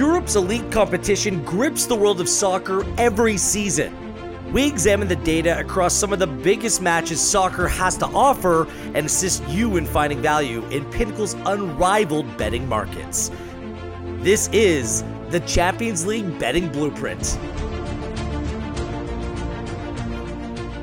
Europe's elite competition grips the world of soccer every season. We examine the data across some of the biggest matches soccer has to offer and assist you in finding value in Pinnacle's unrivaled betting markets. This is the Champions League Betting Blueprint.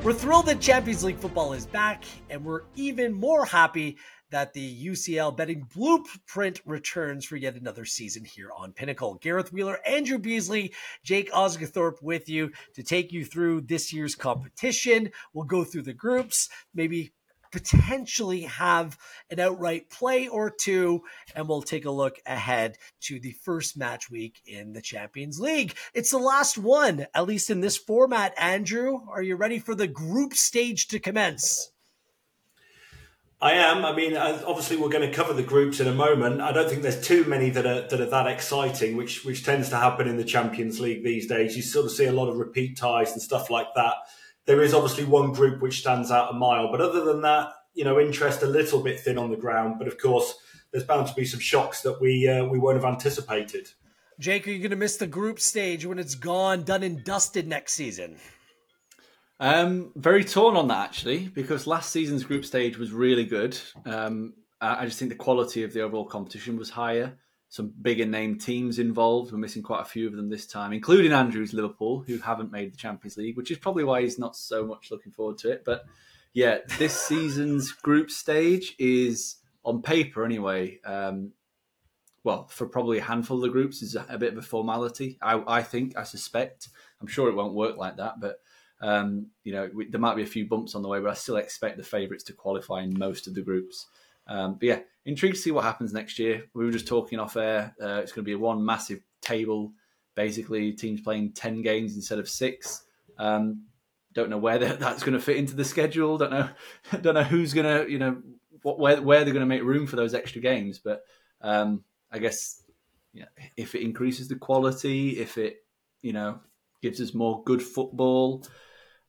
We're thrilled that Champions League football is back, and we're even more happy that the UCL betting blueprint returns for yet another season here on Pinnacle. Gareth Wheeler, Andrew Beasley, Jake Osgathorpe with you to take you through this year's competition. We'll go through the groups, maybe potentially have an outright play or two, and we'll take a look ahead to the first match week in the Champions League. It's the last one, at least in this format. Andrew, are you ready for the group stage to commence? I am. I mean, obviously, we're going to cover the groups in a moment. I don't think there's too many that are that are that exciting, which which tends to happen in the Champions League these days. You sort of see a lot of repeat ties and stuff like that. There is obviously one group which stands out a mile, but other than that, you know, interest a little bit thin on the ground. But of course, there's bound to be some shocks that we uh, we won't have anticipated. Jake, are you going to miss the group stage when it's gone, done and dusted next season? Um, very torn on that actually, because last season's group stage was really good. Um, I just think the quality of the overall competition was higher. Some bigger name teams involved. We're missing quite a few of them this time, including Andrew's Liverpool, who haven't made the Champions League, which is probably why he's not so much looking forward to it. But yeah, this season's group stage is on paper anyway. Um, well, for probably a handful of the groups, is a, bit of a formality. I, I think, I suspect. I'm sure it won't work like that, but um, you know, we, there might be a few bumps on the way, but I still expect the favourites to qualify in most of the groups. Um, but yeah, intrigued to see what happens next year. We were just talking off air. Uh, it's going to be one massive table, basically teams playing ten games instead of six. Um, don't know where that's going to fit into the schedule. Don't know. Don't know who's going to, you know, what, where where they're going to make room for those extra games. But um, I guess yeah, if it increases the quality, if it you know gives us more good football,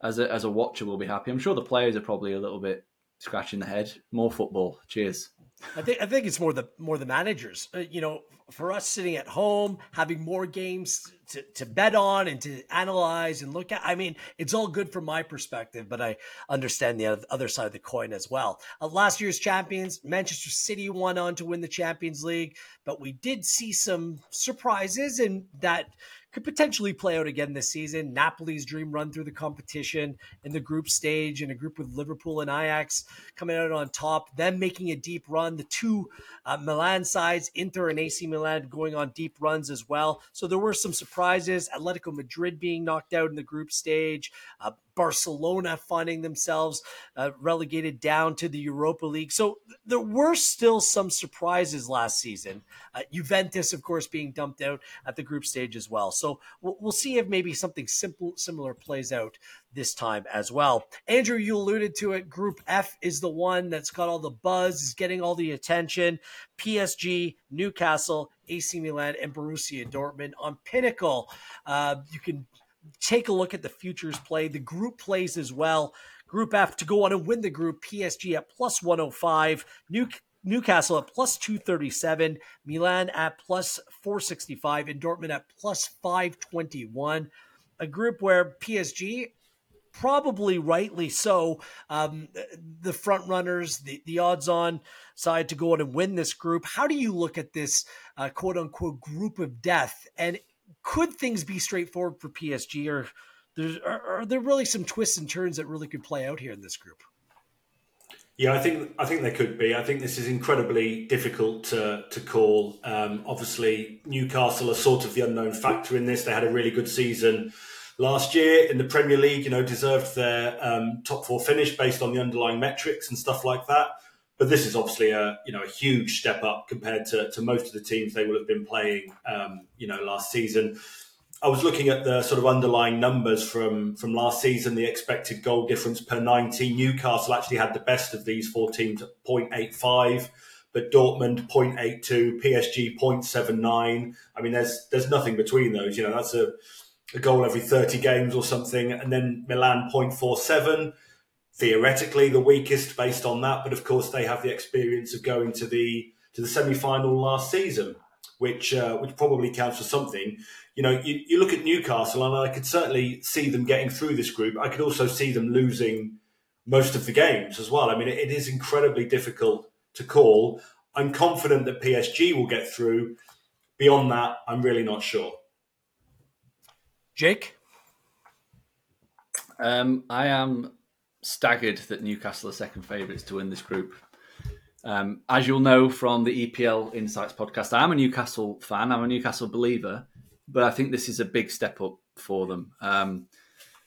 as a as a watcher will be happy. I'm sure the players are probably a little bit scratching the head. More football. Cheers. I think I think it's more the more the managers. Uh, you know, for us sitting at home, having more games to, to bet on and to analyze and look at. I mean, it's all good from my perspective, but I understand the other side of the coin as well. Uh, last year's champions, Manchester City won on to win the Champions League, but we did see some surprises and that could potentially play out again this season. Napoli's dream run through the competition in the group stage in a group with Liverpool and Ajax coming out on top, them making a deep run. The two uh, Milan sides, Inter and AC Milan, going on deep runs as well. So there were some surprises. Atletico Madrid being knocked out in the group stage, uh, Barcelona finding themselves uh, relegated down to the Europa League. So there were still some surprises last season. Uh, Juventus, of course, being dumped out at the group stage as well. So we'll, we'll see if maybe something simple similar plays out this time as well. Andrew, you alluded to it. Group F is the one that's got all the buzz, is getting all the attention. PSG, Newcastle, AC Milan, and Borussia Dortmund on Pinnacle. Uh, you can take a look at the futures play, the group plays as well. Group F to go on and win the group, PSG at plus 105, New, Newcastle at plus 237, Milan at plus 465, and Dortmund at plus 521. A group where PSG, probably rightly so, um, the front runners, the, the odds on side to go on and win this group. How do you look at this uh, quote unquote group of death? And could things be straightforward for PSG, or are, are there really some twists and turns that really could play out here in this group? Yeah, I think I think there could be. I think this is incredibly difficult to to call. Um, obviously, Newcastle are sort of the unknown factor in this. They had a really good season last year in the Premier League. You know, deserved their um, top four finish based on the underlying metrics and stuff like that. But this is obviously a you know a huge step up compared to, to most of the teams they will have been playing um, you know last season. I was looking at the sort of underlying numbers from from last season, the expected goal difference per 90. Newcastle actually had the best of these four teams at 0.85, but Dortmund 0.82, PSG 0.79. I mean, there's there's nothing between those. You know, that's a, a goal every 30 games or something. And then Milan 0.47 theoretically the weakest based on that, but of course they have the experience of going to the to the semi final last season. which uh, which probably counts for something. You know, you, you look at Newcastle, and I could certainly see them getting through this group. I could also see them losing most of the games as well. I mean, it, it is incredibly difficult to call. I'm confident that PSG will get through. Beyond that, I'm really not sure. Jake? Um, I am staggered that Newcastle are second favourites to win this group. Um, as you'll know from the EPL Insights podcast, I'm a Newcastle fan. I'm a Newcastle believer, but I think this is a big step up for them. Um,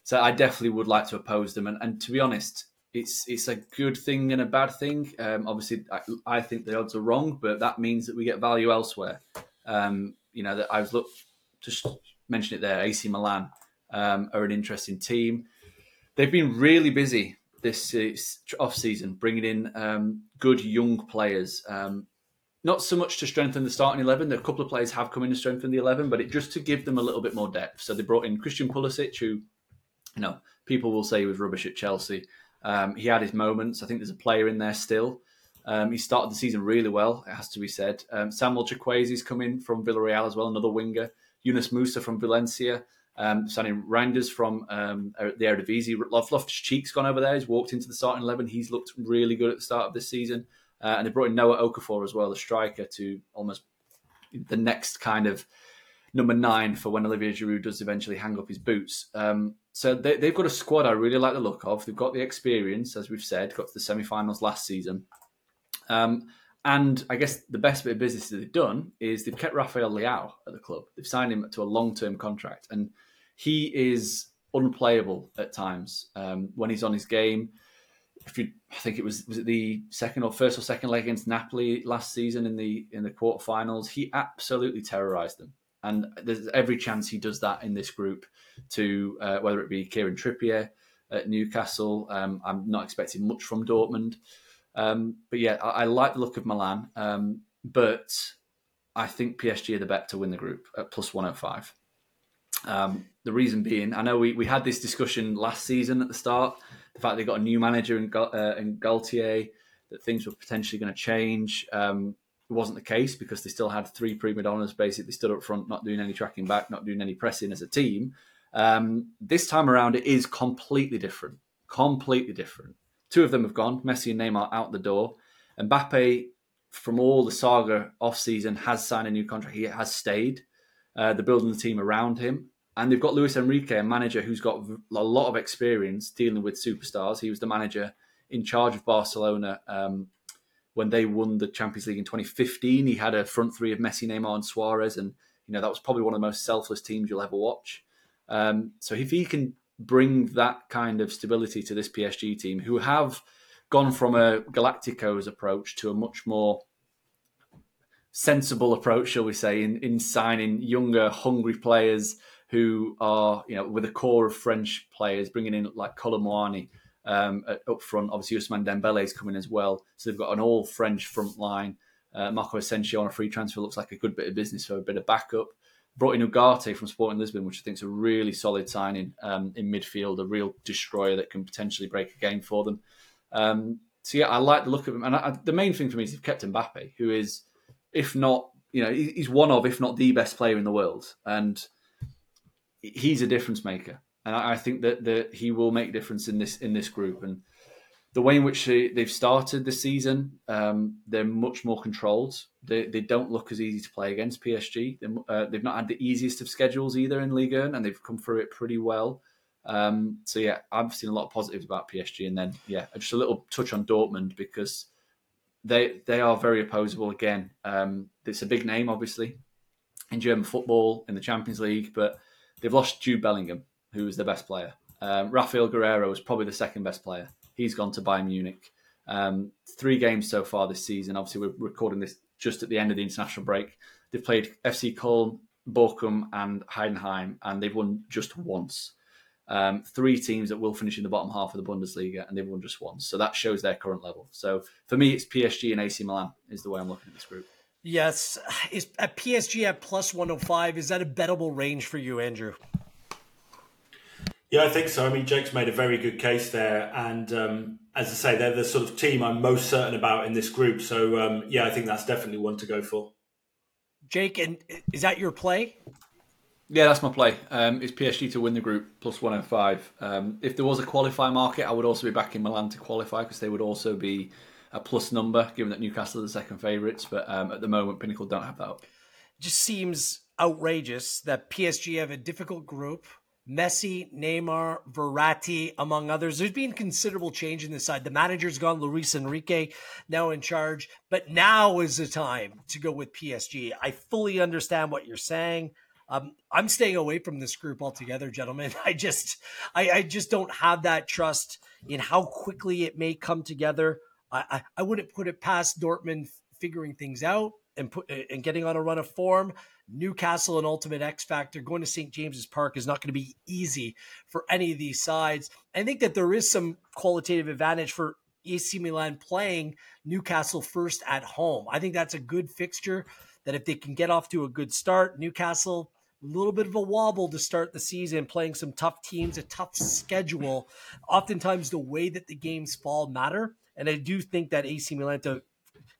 so I definitely would like to oppose them. And, and, to be honest, it's it's a good thing and a bad thing. Um, obviously, I, I, think the odds are wrong, but that means that we get value elsewhere. Um, you know, that I was look just mention it there. AC Milan um, are an interesting team. They've been really busy this off season, bringing in um, good young players. Um, not so much to strengthen the starting eleven. A couple of players have come in to strengthen the eleven, but it just to give them a little bit more depth. So they brought in Christian Pulisic, who, you know, people will say he was rubbish at Chelsea. Um, he had his moments. I think there's a player in there still. Um, he started the season really well, it has to be said. Um, Samuel Chukwueze's come in from Villarreal as well, another winger. Yunus Musah from Valencia. Um, signing Reijnders from um, the Eredivisie. Loftus Cheek's gone over there. He's walked into the starting eleven. He's looked really good at the start of this season, uh, and they brought in Noah Okafor as well, the striker, to almost the next kind of number nine for when Olivier Giroud does eventually hang up his boots. Um, so they, have got a squad I really like the look of. They've got the experience, as we've said, got to the semi-finals last season. Um, and I guess the best bit of business that they've done is they've kept Rafael Leao at the club. They've signed him to a long term contract, and he is unplayable at times um, when he's on his game. If you, I think it was was it the second or first or second leg against Napoli last season in the in the quarterfinals. He absolutely terrorised them, and there's every chance he does that in this group. To uh, whether it be Kieran Trippier at Newcastle, um, I'm not expecting much from Dortmund. Um, but yeah, I, I, like the look of Milan, um, but I think PSG are the bet to win the group at plus 105. Um, the reason being, I know we, we had this discussion last season at the start, the fact they got a new manager in, uh, in Galtier, that things were potentially going to change. Um, it wasn't the case because they still had three prima donnas basically stood up front, not doing any tracking back, not doing any pressing as a team. Um, this time around, it is completely different. Completely different. Two of them have gone. Messi and Neymar out the door. Mbappe, from all the saga off season, has signed a new contract. He has stayed. Uh, building the team around him. And they've got Luis Enrique, a manager who's got a lot of experience dealing with superstars. He was the manager in charge of Barcelona um, when they won the Champions League in 2015. He had a front three of Messi, Neymar, and Suarez, and you know that was probably one of the most selfless teams you'll ever watch. Um, so if he can bring that kind of stability to this PSG team, who have gone from a Galacticos approach to a much more sensible approach, shall we say, in, in signing younger, hungry players who are, you know, with a core of French players, bringing in like Kolo Muani um, up front. Obviously, Ousmane Dembele is coming as well. So they've got an all French front line. Uh, Marco Asensio on a free transfer looks like a good bit of business for a bit of backup brought in Ugarte from Sporting Lisbon, which I think is a really solid signing um, in midfield, a real destroyer that can potentially break a game for them. Um, so yeah, I like the look of him, and I, the main thing for me is they've kept Mbappe, who is, if not, you know, he's one of, if not the best player in the world, and he's a difference maker, and I, I think that that he will make a difference in this in this group, and the way in which they, have started the season, um, they're much more controlled. They, they don't look as easy to play against PSG. Uh, they've not had the easiest of schedules either in Ligue 1, and they've come through it pretty well. Um, so yeah, I've seen a lot of positives about PSG, and then yeah, just a little touch on Dortmund because they they are very opposable again. Um, it's a big name, obviously, in German football in the Champions League, but they've lost Jude Bellingham, who was their best player. Um, Raphaël Guerreiro was probably the second best player. He's gone to Bayern Munich. Um, three games so far this season. Obviously, we're recording this just at the end of the international break. They've played FC Köln, Bochum, and Heidenheim, and they've won just once. Um, three teams that will finish in the bottom half of the Bundesliga, and they've won just once. So that shows their current level. So for me, it's PSG and AC Milan is the way I'm looking at this group. Yes, is at PSG at plus 105. Is that a bettable range for you, Andrew? Yeah, I think so. I mean, Jake's made a very good case there, and um, as I say, they're the sort of team I'm most certain about in this group. So um, yeah, I think that's definitely one to go for. Jake, and is that your play? Yeah, that's my play. Um, it's PSG to win the group plus 105. Um, if there was a qualify market, I would also be backing Milan to qualify because they would also be a plus number, given that Newcastle are the second favourites. But um, at the moment, Pinnacle don't have that. Up. Just seems outrageous that PSG have a difficult group. Messi, Neymar, Verratti, among others. There's been considerable change in this side. The manager's gone, Luis Enrique now in charge, but now is the time to go with PSG. I fully understand what you're saying. Um, I'm staying away from this group altogether, gentlemen. I just, I, I, just don't have that trust in how quickly it may come together. I, I, I wouldn't put it past Dortmund figuring things out and put and getting on a run of form. Newcastle and ultimate X factor going to St James's Park is not going to be easy for any of these sides. I think that there is some qualitative advantage for AC Milan playing Newcastle first at home. I think that's a good fixture. That if they can get off to a good start, Newcastle a little bit of a wobble to start the season, playing some tough teams, a tough schedule. Oftentimes, the way that the games fall matter. And I do think that AC Milan to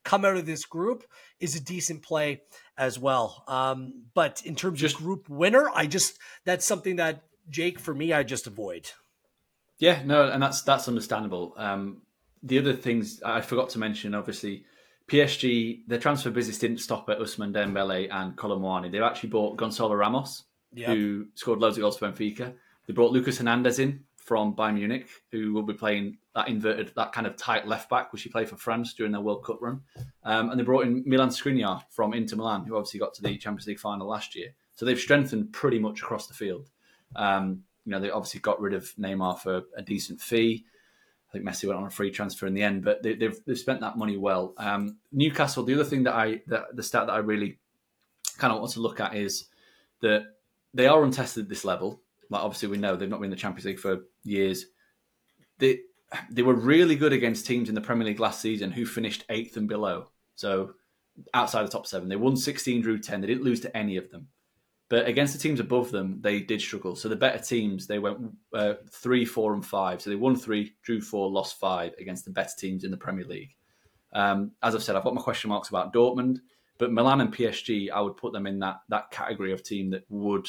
come out of this group is a decent play as well. Um, but in terms just, of group winner, I just that's something that Jake for me I just avoid. Yeah, no, and that's that's understandable. Um, the other things I forgot to mention, obviously, PSG, their transfer business didn't stop at Ousmane Dembele and Kolo Muani. They've actually bought Gonzalo Ramos, yep. who scored loads of goals for Benfica. They brought Lucas Hernandez in from Bayern Munich, who will be playing that inverted, that kind of tight left back, which he played for France during their World Cup run. Um, and they brought in Milan Skriniar from Inter Milan, who obviously got to the Champions League final last year. So they've strengthened pretty much across the field. Um, you know, they obviously got rid of Neymar for a decent fee. I think Messi went on a free transfer in the end, but they, have they've, spent that money well. Um, Newcastle. The other thing that I that, the stat that I really kind of want to look at is that they are untested at this level. Like obviously we know they've not been in the Champions League for years. They they were really good against teams in the Premier League last season who finished eighth and below. So outside the top seven, they won sixteen, drew ten. They didn't lose to any of them. But against the teams above them, they did struggle. So the better teams, they went uh, three, four, and five. So they won three, drew four, lost five against the better teams in the Premier League. Um, as I've said, I've got my question marks about Dortmund, but Milan and PSG, I would put them in that that category of team that would,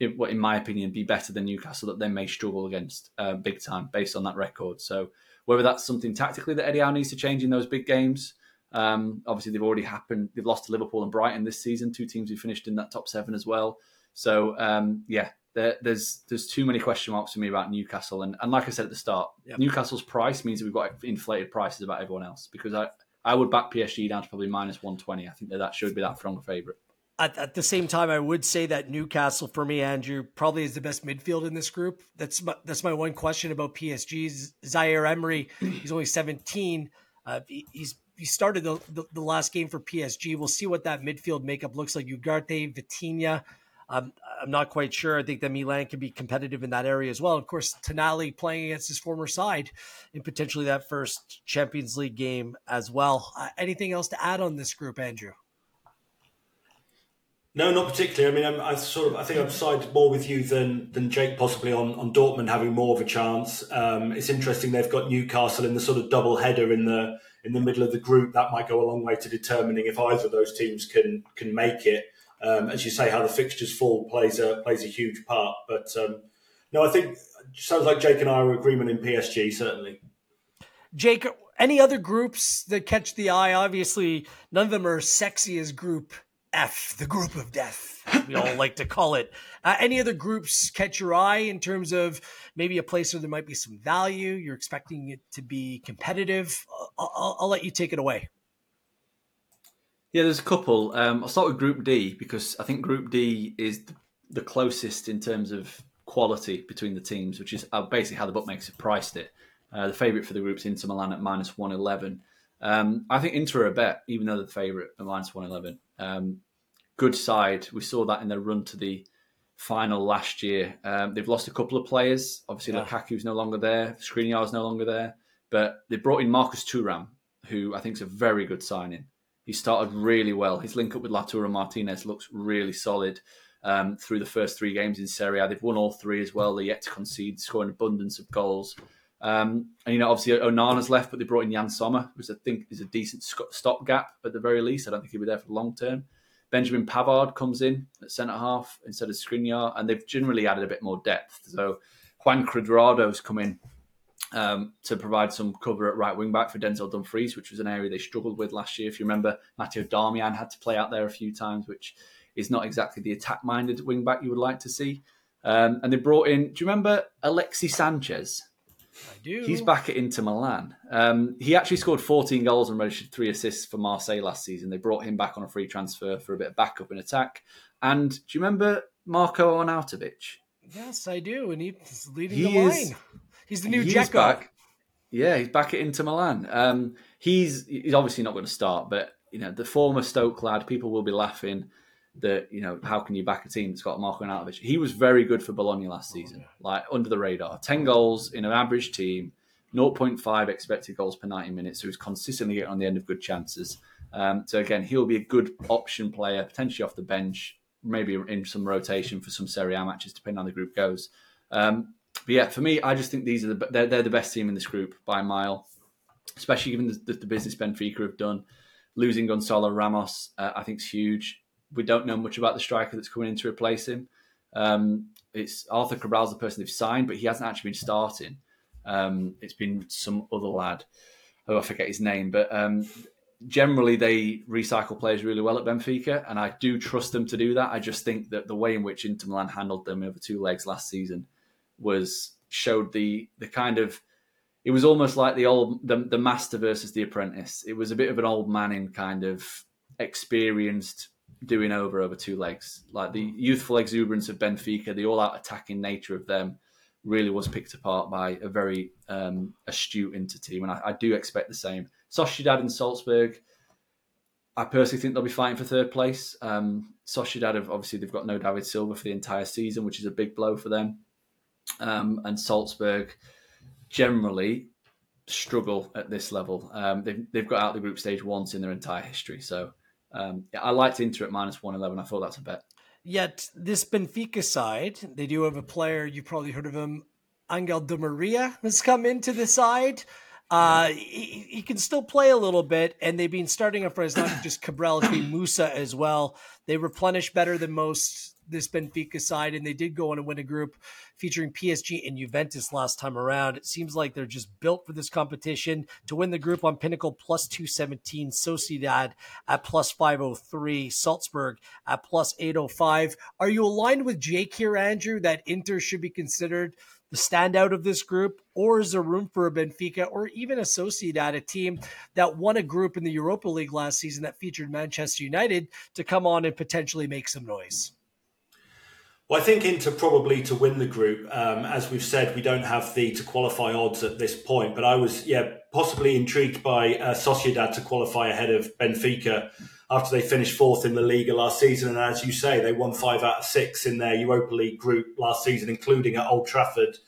in, in my opinion, be better than Newcastle that they may struggle against uh, big time based on that record. So whether that's something tactically that Eddie Howe needs to change in those big games, um, obviously, they've already happened. They've lost to Liverpool and Brighton this season, two teams who finished in that top seven as well. So um, yeah, there, there's there's too many question marks for me about Newcastle. And, and like I said at the start, yep. Newcastle's price means that we've got inflated prices about everyone else because I, I would back PSG down to probably minus 120. I think that that should be that strong favourite. At, at, the same time, I would say that Newcastle, for me, Andrew, probably is the best midfield in this group. That's my, that's my one question about PSG's Zaire Emery. He's only 17. Uh, he's he started the, the, the, last game for PSG. We'll see what that midfield makeup looks like. Ugarte, Vitinha. Um, I'm not quite sure. I think that Milan can be competitive in that area as well. Of course, Tonali playing against his former side in potentially that first Champions League game as well. Uh, anything else to add on this group, Andrew? No, not particularly. I mean, I'm, I sort of, I think I've sided more with you than than Jake possibly on, on Dortmund having more of a chance. Um, it's interesting they've got Newcastle in the sort of double header in the in the middle of the group. That might go a long way to determining if either of those teams can can make it. Um, as you say, how the fixtures fall plays a plays a huge part. But um, no, I think it sounds like Jake and I are agreement in PSG certainly. Jake, any other groups that catch the eye? Obviously, none of them are sexy as Group F, the group of death. We all like to call it. Uh, any other groups catch your eye in terms of maybe a place where there might be some value? You're expecting it to be competitive. I'll, I'll, I'll let you take it away. Yeah, there's a couple. Um, I'll start with Group D because I think Group D is the closest in terms of quality between the teams, which is uh, basically how the bookmakers have priced it. Uh, the favourite for the group's Inter Milan at minus 111. Um, I think Inter are a bet, even though they're the favourite at minus 111. Um, good side. We saw that in their run to the final last year. Um, they've lost a couple of players. Obviously, yeah. Lukaku's no longer there. Skriniar's no longer there. But they brought in Marcus Thuram, who I think is a very good signing. He started really well. His link up with Lautaro Martinez looks really solid um, through the first three games in Serie A. They've won all three as well. They're yet to concede, scoring abundance of goals. Um, and you know, obviously Onana's left, but they brought in Yann Sommer, which I think is a decent stopgap at the very least. I don't think he'll be there for the long term. Benjamin Pavard comes in at centre half instead of Skriniar, and they've generally added a bit more depth. So Juan Cuadrado's come in um, to provide some cover at right wing back for Denzel Dumfries, which was an area they struggled with last year. If you remember, Matteo Darmian had to play out there a few times, which is not exactly the attack minded wing back you would like to see. Um, and they brought in, do you remember Alexi Sanchez? I do. He's back at Inter Milan. Um, he actually scored 14 goals and registered three assists for Marseille last season. They brought him back on a free transfer for a bit of backup in attack. And do you remember Marco Arnautovic? Yes, I do. And he's leading he the is, line. He's the new Dzeko. Back. Yeah, he's back at Inter Milan. Um, he's he's obviously not going to start, but you know the former Stoke lad, people will be laughing that you know how can you back a team that's got Marco Arnautovic? He was very good for Bologna last season, oh, yeah. like under the radar. Ten goals in an average team, 0.5 expected goals per 90 minutes, so he's consistently getting on the end of good chances. Um, so again, he'll be a good option player, potentially off the bench, maybe in some rotation for some Serie A matches, depending on the group goes. Um, but yeah, for me, I just think these are the they're, they're the best team in this group by a mile, especially given the, the, the business Benfica have done. Losing Gonzalo Ramos, uh, I think, is huge. We don't know much about the striker that's coming in to replace him. Um, it's Arthur Cabral's the person they've signed, but he hasn't actually been starting. Um, it's been some other lad. Oh, I forget his name, but um, generally they recycle players really well at Benfica, and I do trust them to do that. I just think that the way in which Inter Milan handled them over two legs last season was showed the the kind of it was almost like the old the, the master versus the apprentice. It was a bit of an old man in kind of experienced doing over over two legs. Like the youthful exuberance of Benfica, the all out attacking nature of them really was picked apart by a very um, astute Inter team. And I, I, do expect the same. Sociedad and Salzburg, I personally think they'll be fighting for third place. Um, Sociedad have obviously they've got no David Silva for the entire season, which is a big blow for them. Um, and Salzburg generally struggle at this level. Um, they've, they've got out the group stage once in their entire history. So um, I liked Inter at minus 111. I thought that's a bet. Yet this Benfica side, they do have a player, you've probably heard of him, Angel Di Maria has come into the side. Uh, he, he, can still play a little bit, and they've been starting up for his not just Cabral, it's been Musa as well. They replenish better than most this Benfica side, and they did go on and win a group featuring PSG and Juventus last time around. It seems like they're just built for this competition to win the group on Pinnacle plus 217, Sociedad at plus 503, Salzburg at plus 805. Are you aligned with Jake here, Andrew, that Inter should be considered the standout of this group, or is there room for a Benfica or even a Sociedad, a team that won a group in the Europa League last season that featured Manchester United, to come on and potentially make some noise? Well, I think Inter probably to win the group. Um, as we've said, we don't have the to qualify odds at this point, but I was, yeah, possibly intrigued by uh, Sociedad to qualify ahead of Benfica after they finished fourth in the Liga last season. And as you say, they won five out of six in their Europa League group last season, including at Old Trafford.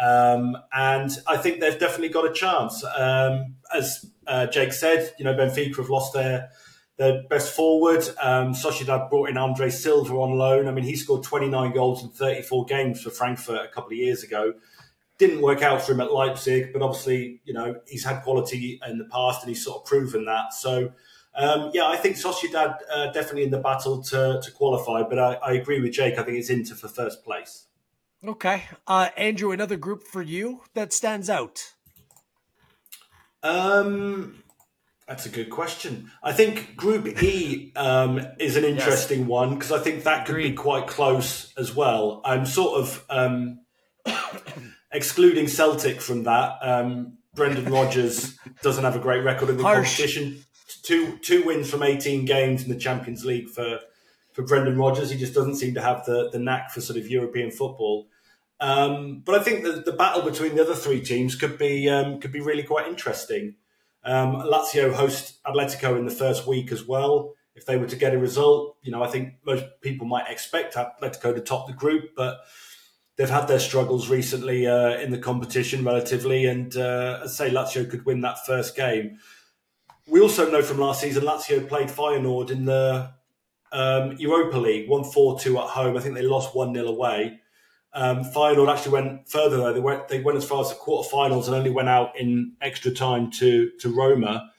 Um, and I think they've definitely got a chance. Um, as uh, Jake said, you know, Benfica have lost their their best forward. Um, Sociedad brought in Andre Silva on loan. I mean, he scored 29 goals in 34 games for Frankfurt a couple of years ago. Didn't work out for him at Leipzig, but obviously, you know, he's had quality in the past and he's sort of proven that. So, um, yeah, I think Sociedad uh, definitely in the battle to, to qualify, but I, I, agree with Jake. I think it's Inter for first place. Okay. Uh, Andrew, another group for you that stands out? Um, that's a good question. I think Group E um, is an interesting yes. one because I think that could Agreed. be quite close as well. I'm sort of um, excluding Celtic from that. Um, Brendan Rodgers doesn't have a great record in the Harsh. competition. Two two wins from 18 games in the Champions League for for Brendan Rodgers. He just doesn't seem to have the the knack for sort of European football. Um, but I think the, the battle between the other three teams could be um, could be really quite interesting. Um, Lazio host Atletico in the first week as well. If they were to get a result, you know, I think most people might expect Atletico to top the group, but they've had their struggles recently uh, in the competition relatively. And uh, as I say, Lazio could win that first game. We also know from last season, Lazio played Feyenoord in the um, Europa League, 1 4 2 at home. I think they lost 1 0 away. Um, Feyenoord actually went further though. They went they went as far as the quarterfinals and only went out in extra time to to Roma.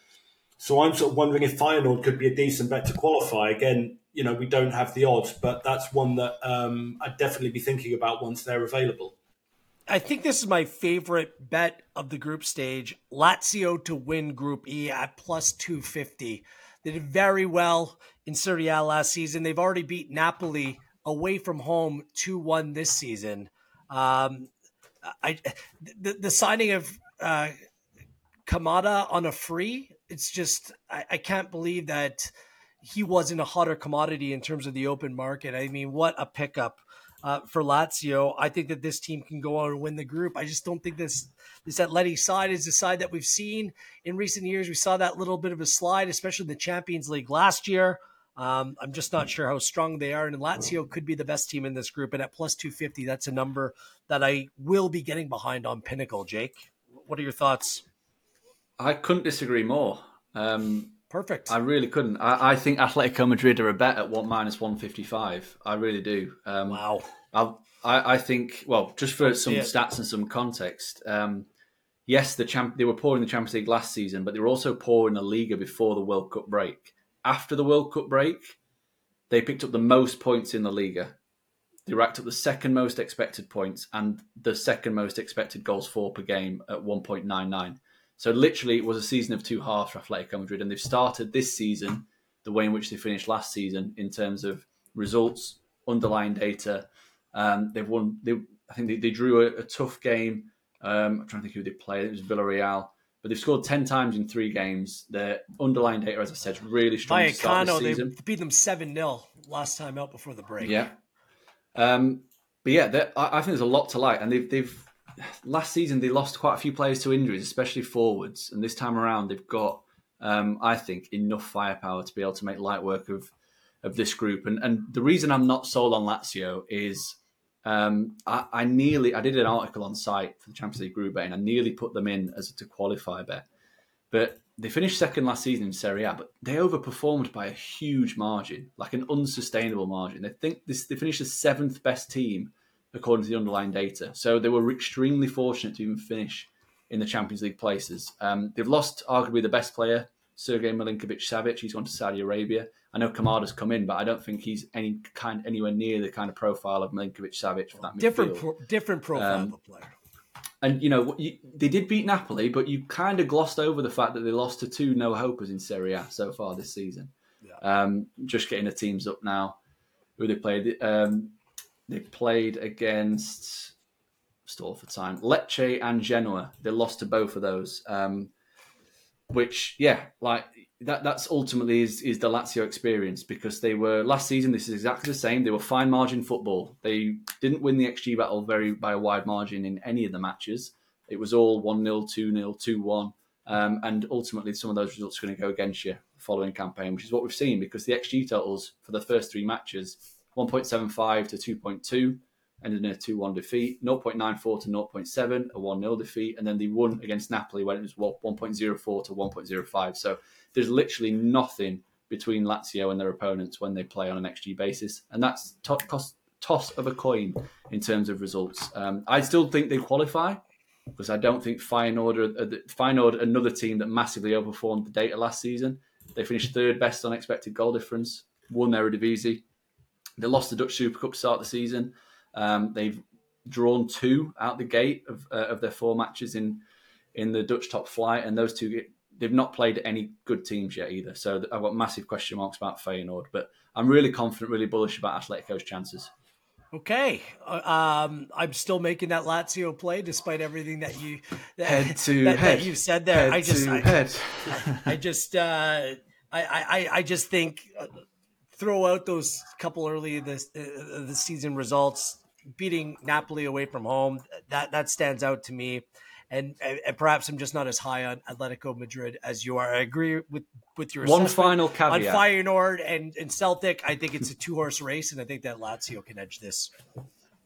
So I'm sort of wondering if Feyenoord could be a decent bet to qualify. Again, you know, we don't have the odds, but that's one that um, I'd definitely be thinking about once they're available. I think this is my favorite bet of the group stage. Lazio to win Group E at plus 250. They did very well in Serie A last season. They've already beat Napoli away from home 2 1 this season. Um, I the, the signing of uh, Kamada on a free, it's just, I, I can't believe that he wasn't a hotter commodity in terms of the open market. I mean, what a pickup uh, for Lazio. I think that this team can go on and win the group. I just don't think this this Atleti side is the side that we've seen in recent years. We saw that little bit of a slide, especially in the Champions League last year. Um, I'm just not sure how strong they are, and Lazio could be the best team in this group. And at plus 250, that's a number that I will be getting behind on Pinnacle. Jake, what are your thoughts? I couldn't disagree more. Um, Perfect. I really couldn't. I, I, think Atletico Madrid are a bet at one minus one fifty five. I really do. Um, wow. I, I think well, just for some stats and some context. Um, yes, the champ they were poor in the Champions League last season, but they were also poor in the Liga before the World Cup break. After the World Cup break, they picked up the most points in the Liga. They racked up the second most expected points and the second most expected goals for per game at 1.99. So literally, it was a season of two halves for Atletico Madrid, and they've started this season the way in which they finished last season in terms of results, underlying data. Um, they've won. They, I think they, they drew a, a, tough game. Um, I'm trying to think who they played. It was Villarreal, but they've scored ten times in three games. Their underlying data, as I said, is really strong. Vallecano, they beat them seven 0 last time out before the break. Yeah, um, but yeah, I, I think there's a lot to like, and they've they've last season they lost quite a few players to injuries, especially forwards, and this time around they've got, um, I think, enough firepower to be able to make light work of of this group. And and the reason I'm not sold on Lazio is um, I, I, nearly I did an article on site for the Champions League group bet, and I nearly put them in as a to qualify bet, but they finished second last season in Serie A, but they overperformed by a huge margin, like an unsustainable margin. They think this they finished the seventh best team according to the underlying data. So they were extremely fortunate to even finish in the Champions League places. Um, they've lost arguably the best player, Sergei Milinkovic Savic. He's gone to Saudi Arabia. I know Kamada's come in, but I don't think he's any kind anywhere near the kind of profile of Milinkovic Savic for that different midfield. Pro, different profile um, of player. And you know you, they did beat Napoli, but you kind of glossed over the fact that they lost to two no hopers in Serie A so far this season. Yeah. Um, just getting the teams up now. Who they played? Um, they played against stall for time Lecce and Genoa. They lost to both of those. Um, which, yeah, like that. That's ultimately is is the Lazio experience because they were last season. This is exactly the same. They were fine margin football. They didn't win the XG battle very by a wide margin in any of the matches. It was all one 0 two 0 two one, um, and ultimately some of those results are going to go against you following campaign, which is what we've seen because the XG totals for the first three matches 1.75 to 2.2, ended in a 2 1 defeat, 0.94 to 0.7, a 1 0 defeat, and then the won against Napoli when it was 1.04 to 1.05. So there's literally nothing between Lazio and their opponents when they play on an XG basis, and that's to- toss, toss of a coin in terms of results. Um, I still think they qualify because I don't think uh, Feyenoord, another team that massively overperformed the data last season. They finished third best on expected goal difference, won their Eredivisie, they lost the Dutch Super Cup to start the season. Um, they've drawn two out the gate of, uh, of their four matches in in the Dutch top flight, and those two they've not played any good teams yet either. So I've got massive question marks about Feyenoord, but I'm really confident, really bullish about Atletico's chances. Okay, uh, um, I'm still making that Lazio play despite everything that you that, head to that, head. that you said there. Head I just, I, head. I, I, just, uh, I, I, I just think uh, throw out those couple early this uh, the season results, beating Napoli away from home, that that stands out to me. And, and perhaps I'm just not as high on Atletico Madrid as you are. I agree with with your one final caveat on Feyenoord and, and Celtic. I think it's a two horse race, and I think that Lazio can edge this.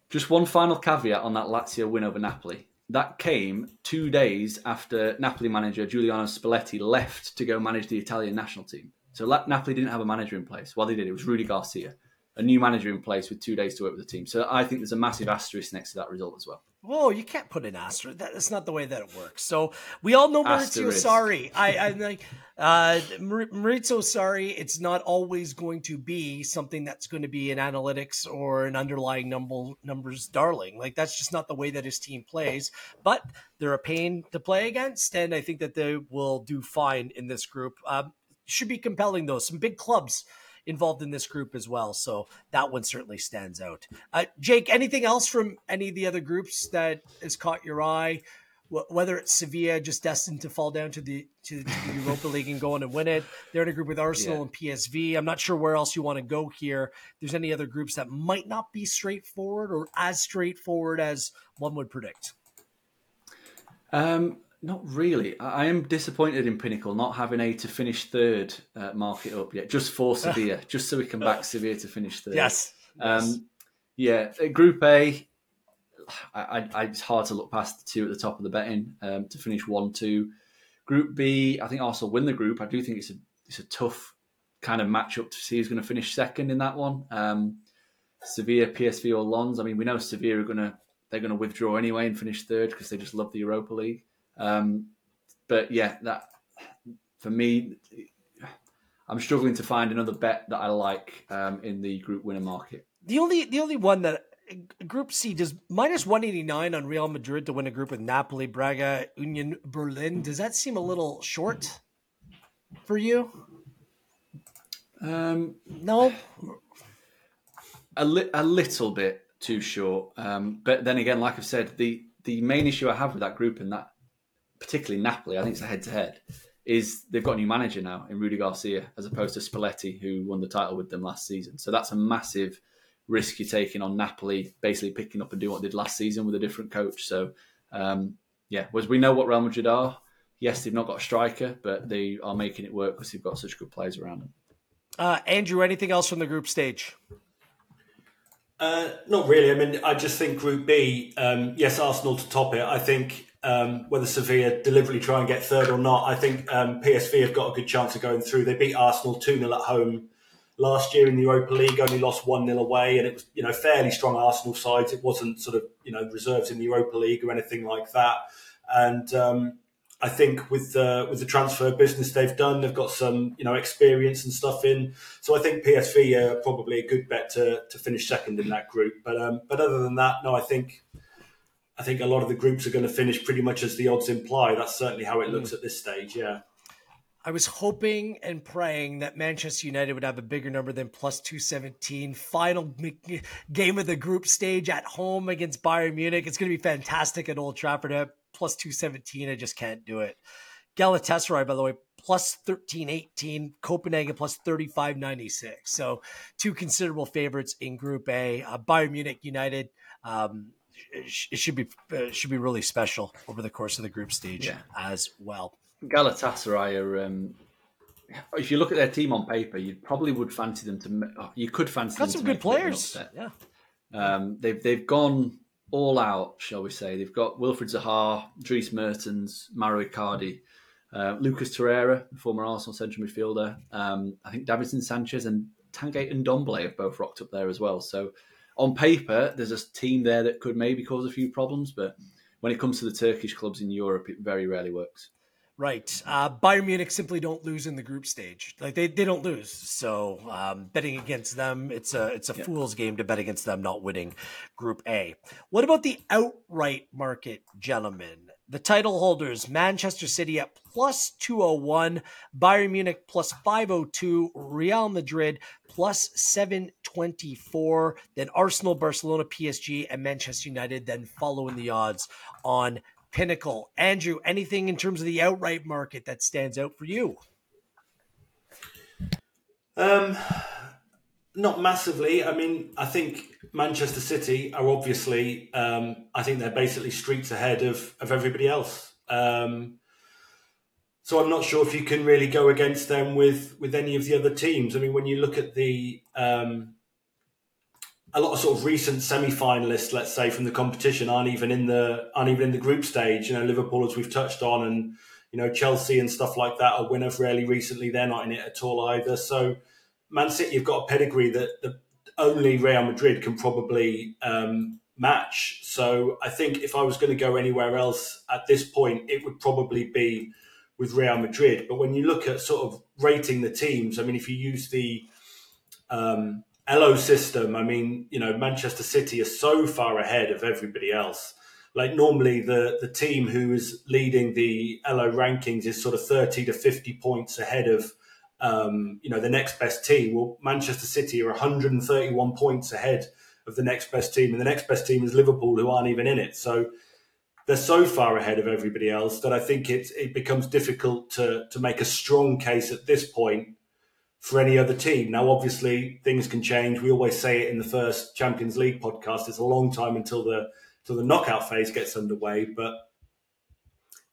Just one final caveat on that Lazio win over Napoli. That came two days after Napoli manager Luciano Spalletti left to go manage the Italian national team. So Napoli didn't have a manager in place. Well, they did. It was Rudi Garcia, a new manager in place with two days to work with the team. So I think there's a massive asterisk next to that result as well. Whoa, you can't put an asterisk. That's not the way that it works. So we all know Maurizio Sarri. I, I like uh, Maurizio Sarri. It's not always going to be something that's going to be an analytics or an underlying number numbers darling. Like that's just not the way that his team plays. But they're a pain to play against, and I think that they will do fine in this group. Um, should be compelling though. Some big clubs involved in this group as well. So that one certainly stands out. Uh, Jake, anything else from any of the other groups that has caught your eye? whether it's Sevilla just destined to fall down to the to the Europa League and go on and win it. They're in a group with Arsenal yeah. and PSV. I'm not sure where else you want to go here. there's any other groups that might not be straightforward or as straightforward as one would predict. Um, not really. I am disappointed in Pinnacle not having a to finish third uh, mark it up yet, just for Sevilla, just so we can back Sevilla to finish third. Yes. Um, yes. Yeah, uh, Group A. I, I, it's hard to look past the two at the top of the betting um, to finish one, two. Group B, I think Arsenal win the group. I do think it's a it's a tough kind of matchup to see who's going to finish second in that one. Um, Sevilla, PSV, or Lens. I mean, we know Sevilla are going to they're going to withdraw anyway and finish third because they just love the Europa League. Um, but yeah, that for me, I'm struggling to find another bet that I like um, in the group winner market. The only the only one that Group C does minus 189 on Real Madrid to win a group with Napoli, Braga, Union Berlin. Does that seem a little short for you? Um, no, a, li- a little bit too short. Um, but then again, like I've said, the the main issue I have with that group and that particularly Napoli, I think it's a head to head, is they've got a new manager now in Rudi Garcia as opposed to Spalletti, who won the title with them last season. So that's a massive risk you're taking on Napoli, basically picking up and doing what they did last season with a different coach. So, um, yeah, was we know what Real Madrid are. Yes, they've not got a striker, but they are making it work because they've got such good players around them. Uh, Andrew, anything else from the group stage? Uh, not really. I mean, I just think Group B, um, yes, Arsenal to top it. I think um, whether Sevilla deliberately try and get third or not, I think um, PSV have got a good chance of going through. They beat Arsenal 2 0 at home last year in the Europa League, only lost 1 0 away, and it was you know fairly strong Arsenal sides. It wasn't sort of you know reserves in the Europa League or anything like that. And um, I think with the with the transfer business they've done, they've got some you know experience and stuff in. So I think PSV are probably a good bet to to finish second in that group. But um, but other than that, no, I think I think a lot of the groups are going to finish pretty much as the odds imply. That's certainly how it looks mm. at this stage. Yeah. I was hoping and praying that Manchester United would have a bigger number than plus 217. Final game of the group stage at home against Bayern Munich. It's going to be fantastic at Old Trafford at plus 217. I just can't do it. Galatasaray, by the way, plus 1318. Copenhagen plus 3596. So two considerable favorites in Group A. Uh, Bayern Munich United. Um, it should be uh, should be really special over the course of the group stage yeah. as well. Galatasaray are. Um, if you look at their team on paper, you probably would fancy them to. Oh, you could fancy Got them some good players. Yeah, um, they've they've gone all out, shall we say? They've got Wilfried Zaha, Dries Mertens, Mauro Icardi, uh, Lucas Torreira, former Arsenal central midfielder. Um, I think Davinson Sanchez and Tanguy and Ndombele have both rocked up there as well. So on paper, there's a team there that could maybe cause a few problems, but when it comes to the Turkish clubs in Europe, it very rarely works. Right. Uh, Bayern Munich simply don't lose in the group stage. Like they, they don't lose. So um, betting against them, it's a it's a yeah. fool's game to bet against them not winning Group A. What about the outright market, gentlemen? The title holders, Manchester City at plus 201, Bayern Munich plus 502, Real Madrid plus 724, then Arsenal, Barcelona, PSG, and Manchester United, then following the odds on Pinnacle. Andrew, anything in terms of the outright market that stands out for you? Um, not massively. I mean, I think Manchester City are obviously. Um, I think they're basically streets ahead of of everybody else. Um, so I'm not sure if you can really go against them with with any of the other teams. I mean, when you look at the um, a lot of sort of recent semi-finalists, let's say from the competition, aren't even in the aren't even in the group stage. You know, Liverpool, as we've touched on, and you know Chelsea and stuff like that are winners fairly recently. They're not in it at all either. So Man City have got a pedigree that the, only Real Madrid can probably um, match. So I think if I was going to go anywhere else at this point, it would probably be with Real Madrid. But when you look at sort of rating the teams, I mean, if you use the um, Elo system, I mean, you know, Manchester City is so far ahead of everybody else. Like normally, the the team who is leading the Elo rankings is sort of thirty to fifty points ahead of um, you know, the next best team. Well, Manchester City are 131 points ahead of the next best team, and the next best team is Liverpool, who aren't even in it. So they're so far ahead of everybody else that I think it it becomes difficult to to make a strong case at this point for any other team. Now, obviously, things can change. We always say it in the first Champions League podcast. It's a long time until the until the knockout phase gets underway, but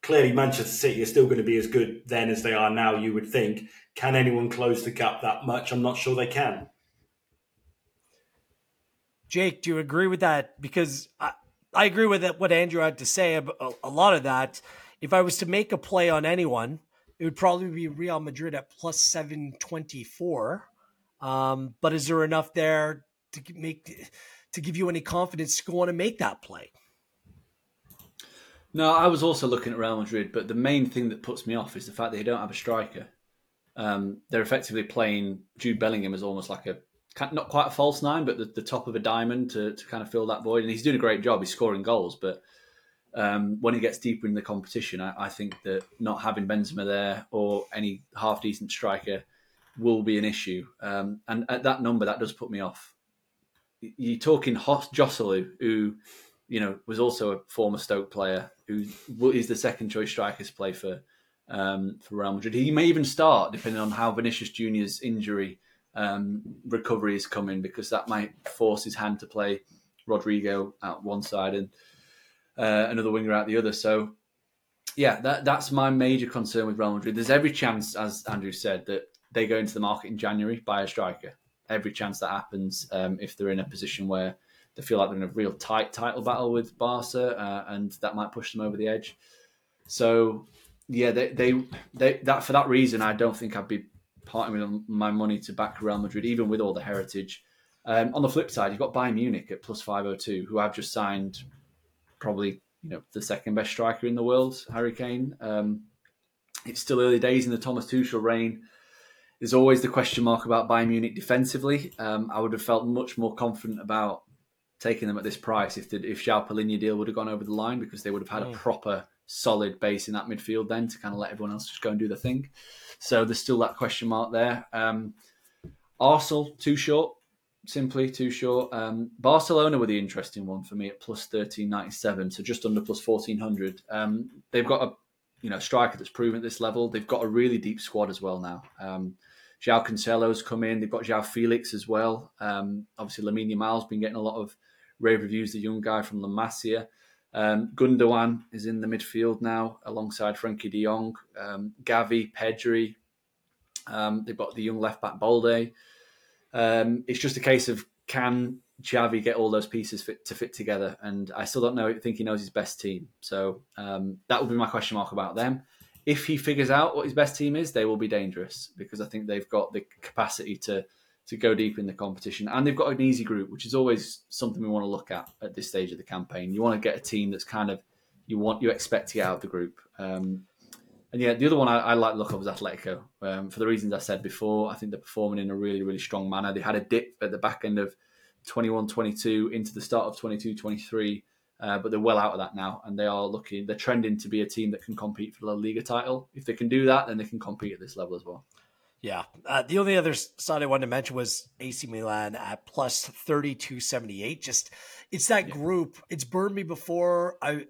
clearly Manchester City are still going to be as good then as they are now, you would think. Can anyone close the gap that much? I'm not sure they can. Jake, do you agree with that? Because I, I agree with what Andrew had to say. A, a lot of that. If I was to make a play on anyone, it would probably be Real Madrid at plus 724. Um, but is there enough there to make to give you any confidence to go on and make that play? No, I was also looking at Real Madrid, but the main thing that puts me off is the fact that they don't have a striker. Um, they're effectively playing Jude Bellingham as almost like a not quite a false nine, but the, the, top of a diamond to, to kind of fill that void. And he's doing a great job. He's scoring goals, but um, when he gets deeper in the competition, I, I, think that not having Benzema there or any half decent striker will be an issue. Um, and at that number, that does put me off. You're talking Joselu, who you know was also a former Stoke player, who is the second choice striker to play for um, for Real Madrid. He may even start depending on how Vinicius Junior's injury um, recovery is coming, because that might force his hand to play Rodrygo at one side and uh, another winger out the other. So, yeah, that that's my major concern with Real Madrid. There's every chance, as Andrew said, that they go into the market in January buy a striker. Every chance that happens um, if they're in a position where they feel like they're in a real tight title battle with Barca, uh, and that might push them over the edge. So yeah, they, they, they that for that reason, I don't think I'd be parting with my money to back Real Madrid, even with all the heritage. Um, on the flip side, you've got Bayern Munich at 502, who I've just signed, probably you know the second best striker in the world, Harry Kane. Um, it's still early days in the Thomas Tuchel reign. There's always the question mark about Bayern Munich defensively. Um, I would have felt much more confident about taking them at this price if the if João Palhinha deal would have gone over the line because they would have had mm. a proper solid base in that midfield then to kind of let everyone else just go and do the thing. So there's still that question mark there. Um, Arsenal too short, simply too short. Um, Barcelona were the interesting one for me at plus thirteen ninety seven, so just under plus fourteen hundred. Um, they've got a you know striker that's proven at this level. They've got a really deep squad as well now. Um, João Cancelo's come in. They've got João Felix as well. Um, obviously, Lamine Yamal's been getting a lot of rave reviews. The young guy from La Masia. Um, Gundogan is in the midfield now alongside Frenkie de Jong, um, Gavi, Pedri. Um, they've got the young left back Balde. Um, it's just a case of can Xavi get all those pieces fit, to fit together? And I still don't know. Think he knows his best team. So um, that would be my question mark about them. If he figures out what his best team is, they will be dangerous because I think they've got the capacity to to go deep in the competition. And they've got an easy group, which is always something we want to look at at this stage of the campaign. You want to get a team that's kind of you want you expect to get out of the group. Um, and yeah, the other one I, I like look of is Atletico um, for the reasons I said before. I think they're performing in a really really strong manner. They had a dip at the back end of 21-22 into the start of 22-23. Uh, but they're well out of that now, and they are looking. They're trending to be a team that can compete for the La Liga title. If they can do that, then they can compete at this level as well. Yeah. Uh, the only other side I wanted to mention was AC Milan at plus 3278. Just, it's that yeah. group. It's burned me before. I,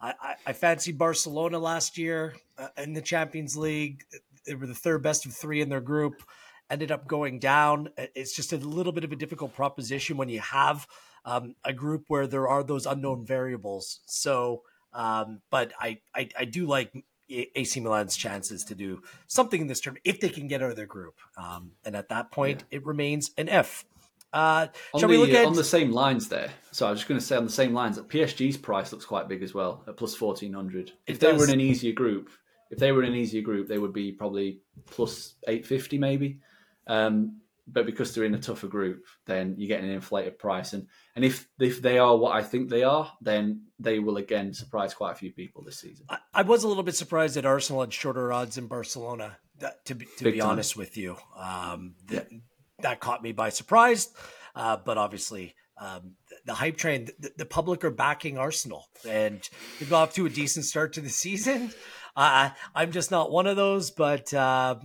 I, I fancied Barcelona last year uh, in the Champions League. They were the third best of three in their group, ended up going down. It's just a little bit of a difficult proposition when you have um, a group where there are those unknown variables. So, um, but I, I, I do like AC Milan's chances to do something in this term if they can get out of their group. Um, and at that point, yeah. it remains an F. Uh, on, the, we look at... on the same lines there? So I was just going to say on the same lines that PSG's price looks quite big as well at plus fourteen hundred. If they were in an easier group, if they were in an easier group, they would be probably plus eight fifty maybe. Um, but because they're in a tougher group, then you get an inflated price. And and if if they are what I think they are, then they will again surprise quite a few people this season. I, I was a little bit surprised that Arsenal had shorter odds in Barcelona. That, to be, to be honest with you, um, that, yeah. that caught me by surprise. Uh, but obviously, um, the, the, hype train, the, the, public are backing Arsenal, and they got off to a decent start to the season. Uh, I'm just not one of those, but uh,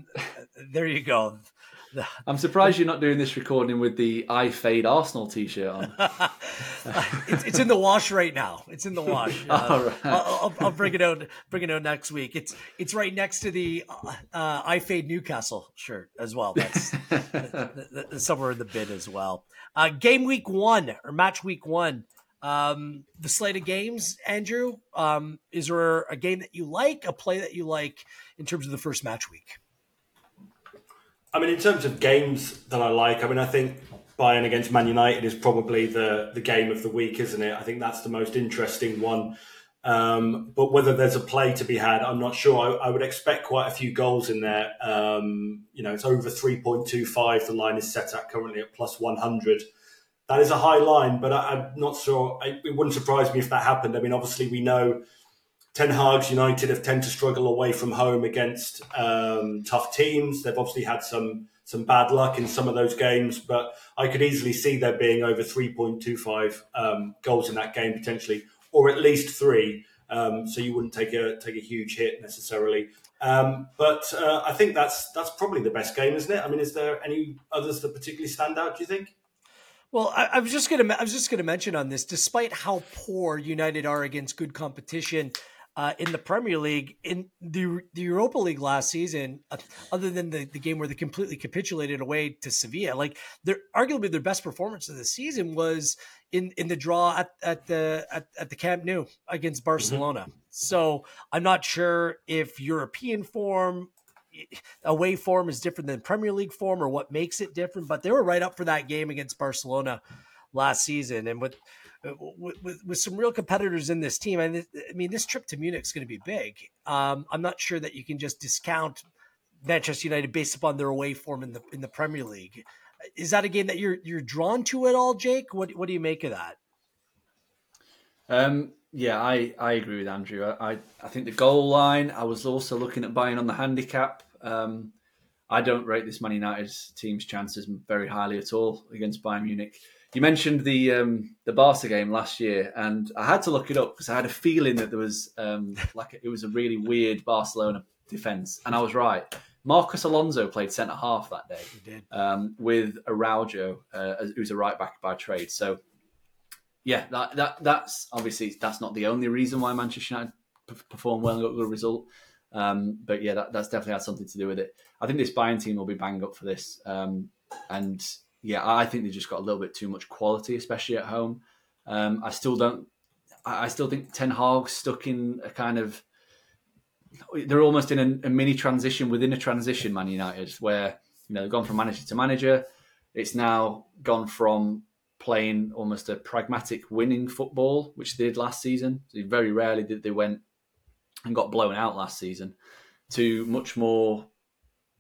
there you go. I'm surprised you're not doing this recording with the "I Fade Arsenal" T-shirt on. it's, it's, in the wash right now. It's in the wash. Uh, right. I'll, I'll, I'll, bring it out. Bring it out next week. It's it's right next to the uh, "I Fade Newcastle" shirt as well. That's somewhere in the bid as well. Uh, game week one or match week one. Um, the slate of games, Andrew. Um, is there a game that you like, a play that you like in terms of the first match week? I mean, in terms of games that I like, I mean, I think Bayern against Man United is probably the the game of the week, isn't it? I think that's the most interesting one. Um, but whether there's a play to be had, I'm not sure. I, I would expect quite a few goals in there. Um, you know, it's over 3.25. The line is set at currently at plus 100. That is a high line, but I, am not sure. It wouldn't surprise me if that happened. I mean, obviously, we know Ten Hag's United have tend to struggle away from home against um, tough teams. They've obviously had some some bad luck in some of those games, but I could easily see there being over 3.25 um, goals in that game potentially, or at least three. Um, so you wouldn't take a take a huge hit necessarily. Um, but uh, I think that's that's probably the best game, isn't it? I mean, is there any others that particularly stand out? Do you think? Well, I, I was just gonna I was just gonna mention on this. Despite how poor United are against good competition, uh, in the Premier League in the the Europa League last season, uh, other than the, the game where they completely capitulated away to Sevilla, like their arguably their best performance of the season was in in the draw at, at the at, at the Camp Nou against mm-hmm. Barcelona. Mm-hmm. So I'm not sure if European form away form is different than Premier League form or what makes it different, but they were right up for that game against Barcelona last season. And with with, with, with, some real competitors in this team. I, I mean, this trip to Munich is going to be big. Um, I'm not sure that you can just discount Manchester United based upon their away form in the in the Premier League. Is that a game that you're you're drawn to at all, Jake? What what do you make of that? Um, yeah, I, I agree with Andrew. I, I think the goal line. I was also looking at buying on the handicap. Um, I don't rate this Man United team's chances very highly at all against Bayern Munich. You mentioned the um, the Barca game last year, and I had to look it up because I had a feeling that there was um, like it was a really weird Barcelona defense, and I was right. Marcos Alonso played centre half that day um, with Araujo, uh, who's a right back by trade. So, yeah, that, that that's obviously that's not the only reason why Manchester United performed well and got a good result. Um, but yeah, that, that's definitely had something to do with it. I think this Bayern team will be banged up for this, um, and yeah, I think they just got a little bit too much quality, especially at home. Um, I still don't. I still think Ten Hag's stuck in a kind of. They're almost in a, a mini transition within a transition, Man United, where you know they've gone from manager to manager. It's now gone from playing almost a pragmatic winning football, which they did last season. So very rarely did they went and got blown out last season, to much more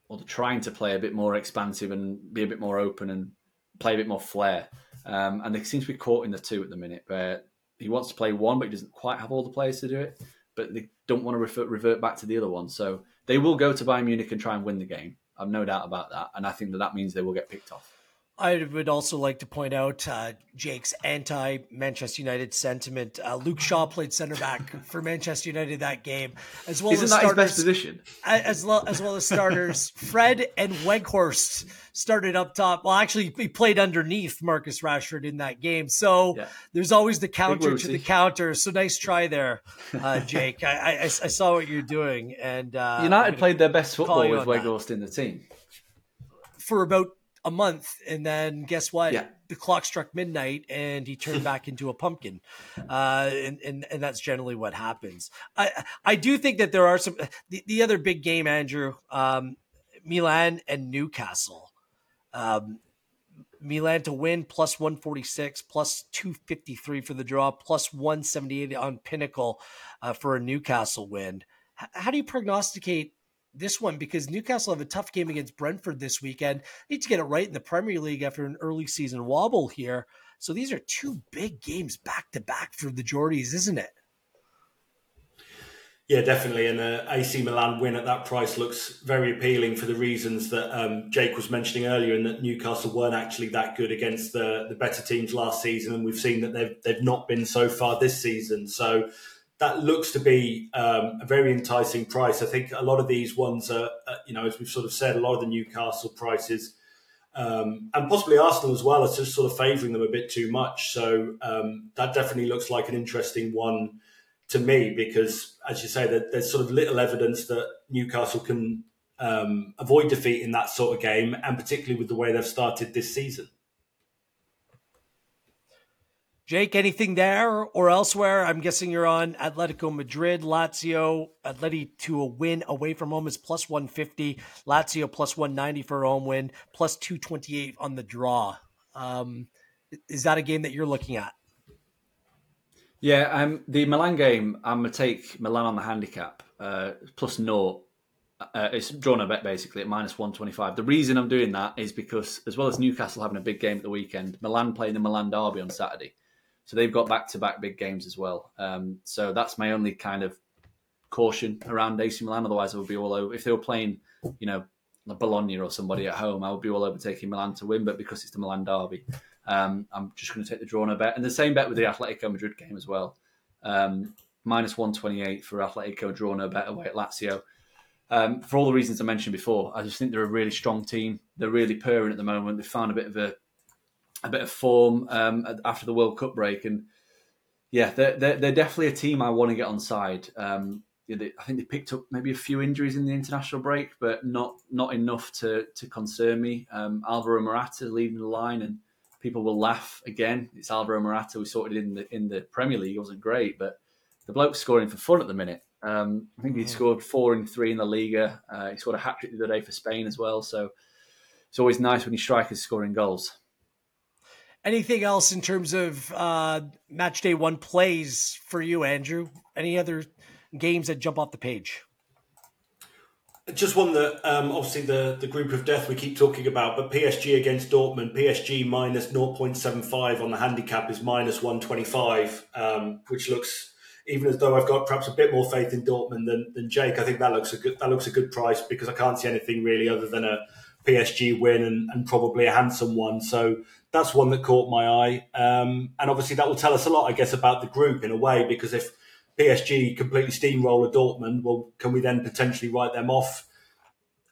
or they're trying to play a bit more expansive and be a bit more open and play a bit more flair. Um, and they seem to be caught in the two at the minute, where he wants to play one, but he doesn't quite have all the players to do it. But they don't want to revert, revert back to the other one. So they will go to Bayern Munich and try and win the game. I've no doubt about that. And I think that that means they will get picked off. I would also like to point out uh, Jake's anti Manchester United sentiment. Uh, Luke Shaw played center back for Manchester United that game, as well Isn't as that starters, his best position? As well as well as starters. Fred and Weghorst started up top. Well, actually, he played underneath Marcus Rashford in that game. So yeah. there's always the counter to the counter. So nice try there, uh, Jake. I, I, I, saw what you're doing, and uh, United played their best football with Weghorst in the team for about a month, and then guess what? Yeah. The clock struck midnight, and he turned back into a pumpkin, uh, and, and and that's generally what happens. I I do think that there are some the, the other big game, Andrew, um, Milan and Newcastle. Um, Milan to win plus 146, plus 253 for the draw, plus 178 on Pinnacle uh, for a Newcastle win. H- how do you prognosticate this one because Newcastle have a tough game against Brentford this weekend. Need to get it right in the Premier League after an early season wobble here. So these are two big games back to back for the Geordies, isn't it? Yeah, definitely. And the AC Milan win at that price looks very appealing for the reasons that um, Jake was mentioning earlier, and that Newcastle weren't actually that good against the, the better teams last season, and we've seen that they've they've not been so far this season. So that looks to be um, a very enticing price. I think a lot of these ones are, uh, you know, as we've sort of said, a lot of the Newcastle prices. Um, and possibly Arsenal as well are just sort of favouring them a bit too much. So um, that definitely looks like an interesting one to me because, as you say, that there's sort of little evidence that Newcastle can um, avoid defeat in that sort of game, and particularly with the way they've started this season. Jake, anything there or elsewhere? I'm guessing you're on Atletico Madrid, Lazio, Atleti to a win away from home is plus 150, Lazio plus 190 for a home win, plus 228 on the draw. Um, is that a game that you're looking at? Yeah, um, the Milan game, I'm going to take Milan on the handicap, uh, plus naught. Uh, it's drawn a bet basically at minus 125. The reason I'm doing that is because, as well as Newcastle having a big game at the weekend, Milan playing the Milan Derby on Saturday. So they've got back to back big games as well. Um, so that's my only kind of caution around AC Milan. Otherwise, I would be all over. If they were playing, you know, Bologna or somebody at home, I would be all over taking Milan to win. But because it's the Milan Derby, um, I'm just going to take the draw on a bet. And the same bet with the Atletico Madrid game as well. Um, minus 128 for Atletico, draw no bet away at Lazio. Um, for all the reasons I mentioned before, I just think they're a really strong team. They're really purring at the moment. They've found a bit of a a bit of form um, after the World Cup break, and yeah, they're, they're, they're definitely a team I want to get on side. Um, they, I think they picked up maybe a few injuries in the international break, but not not enough to to concern me. Um, Alvaro Morata leading the line, and people will laugh again. It's Alvaro Morata. We sorted in the in the Premier League. It wasn't great, but the bloke's scoring for fun at the minute. Um, I think he scored four and three in the Liga. Uh, he scored a hat trick the other day for Spain as well. So it's always nice when your strikers scoring goals. Anything else in terms of uh, match day one plays for you, Andrew? Any other games that jump off the page? Just one that um, obviously the, the group of death we keep talking about, but PSG against Dortmund, PSG minus 0.75 on the handicap is minus 125, um, which looks even as though I've got perhaps a bit more faith in Dortmund than, than Jake. I think that looks a good that looks a good price because I can't see anything really other than a PSG win and, and probably a handsome one. So that's one that caught my eye, um, and obviously that will tell us a lot, I guess, about the group in a way because if PSG completely steamroller Dortmund, well, can we then potentially write them off?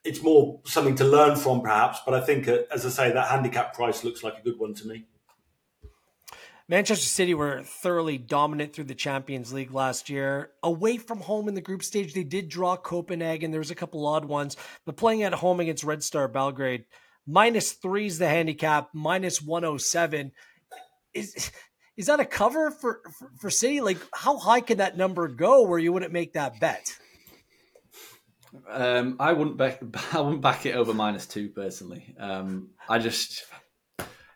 It's more something to learn from, perhaps. But I think, uh, as I say, that handicap price looks like a good one to me. Manchester City were thoroughly dominant through the Champions League last year. Away from home in the group stage, they did draw Copenhagen. There was a couple odd ones, but playing at home against Red Star Belgrade, minus three is the handicap, minus 107. Is is that a cover for, for, for City? Like, how high can that number go where you wouldn't make that bet? Um, I wouldn't back. I wouldn't back it over minus two personally. Um, I just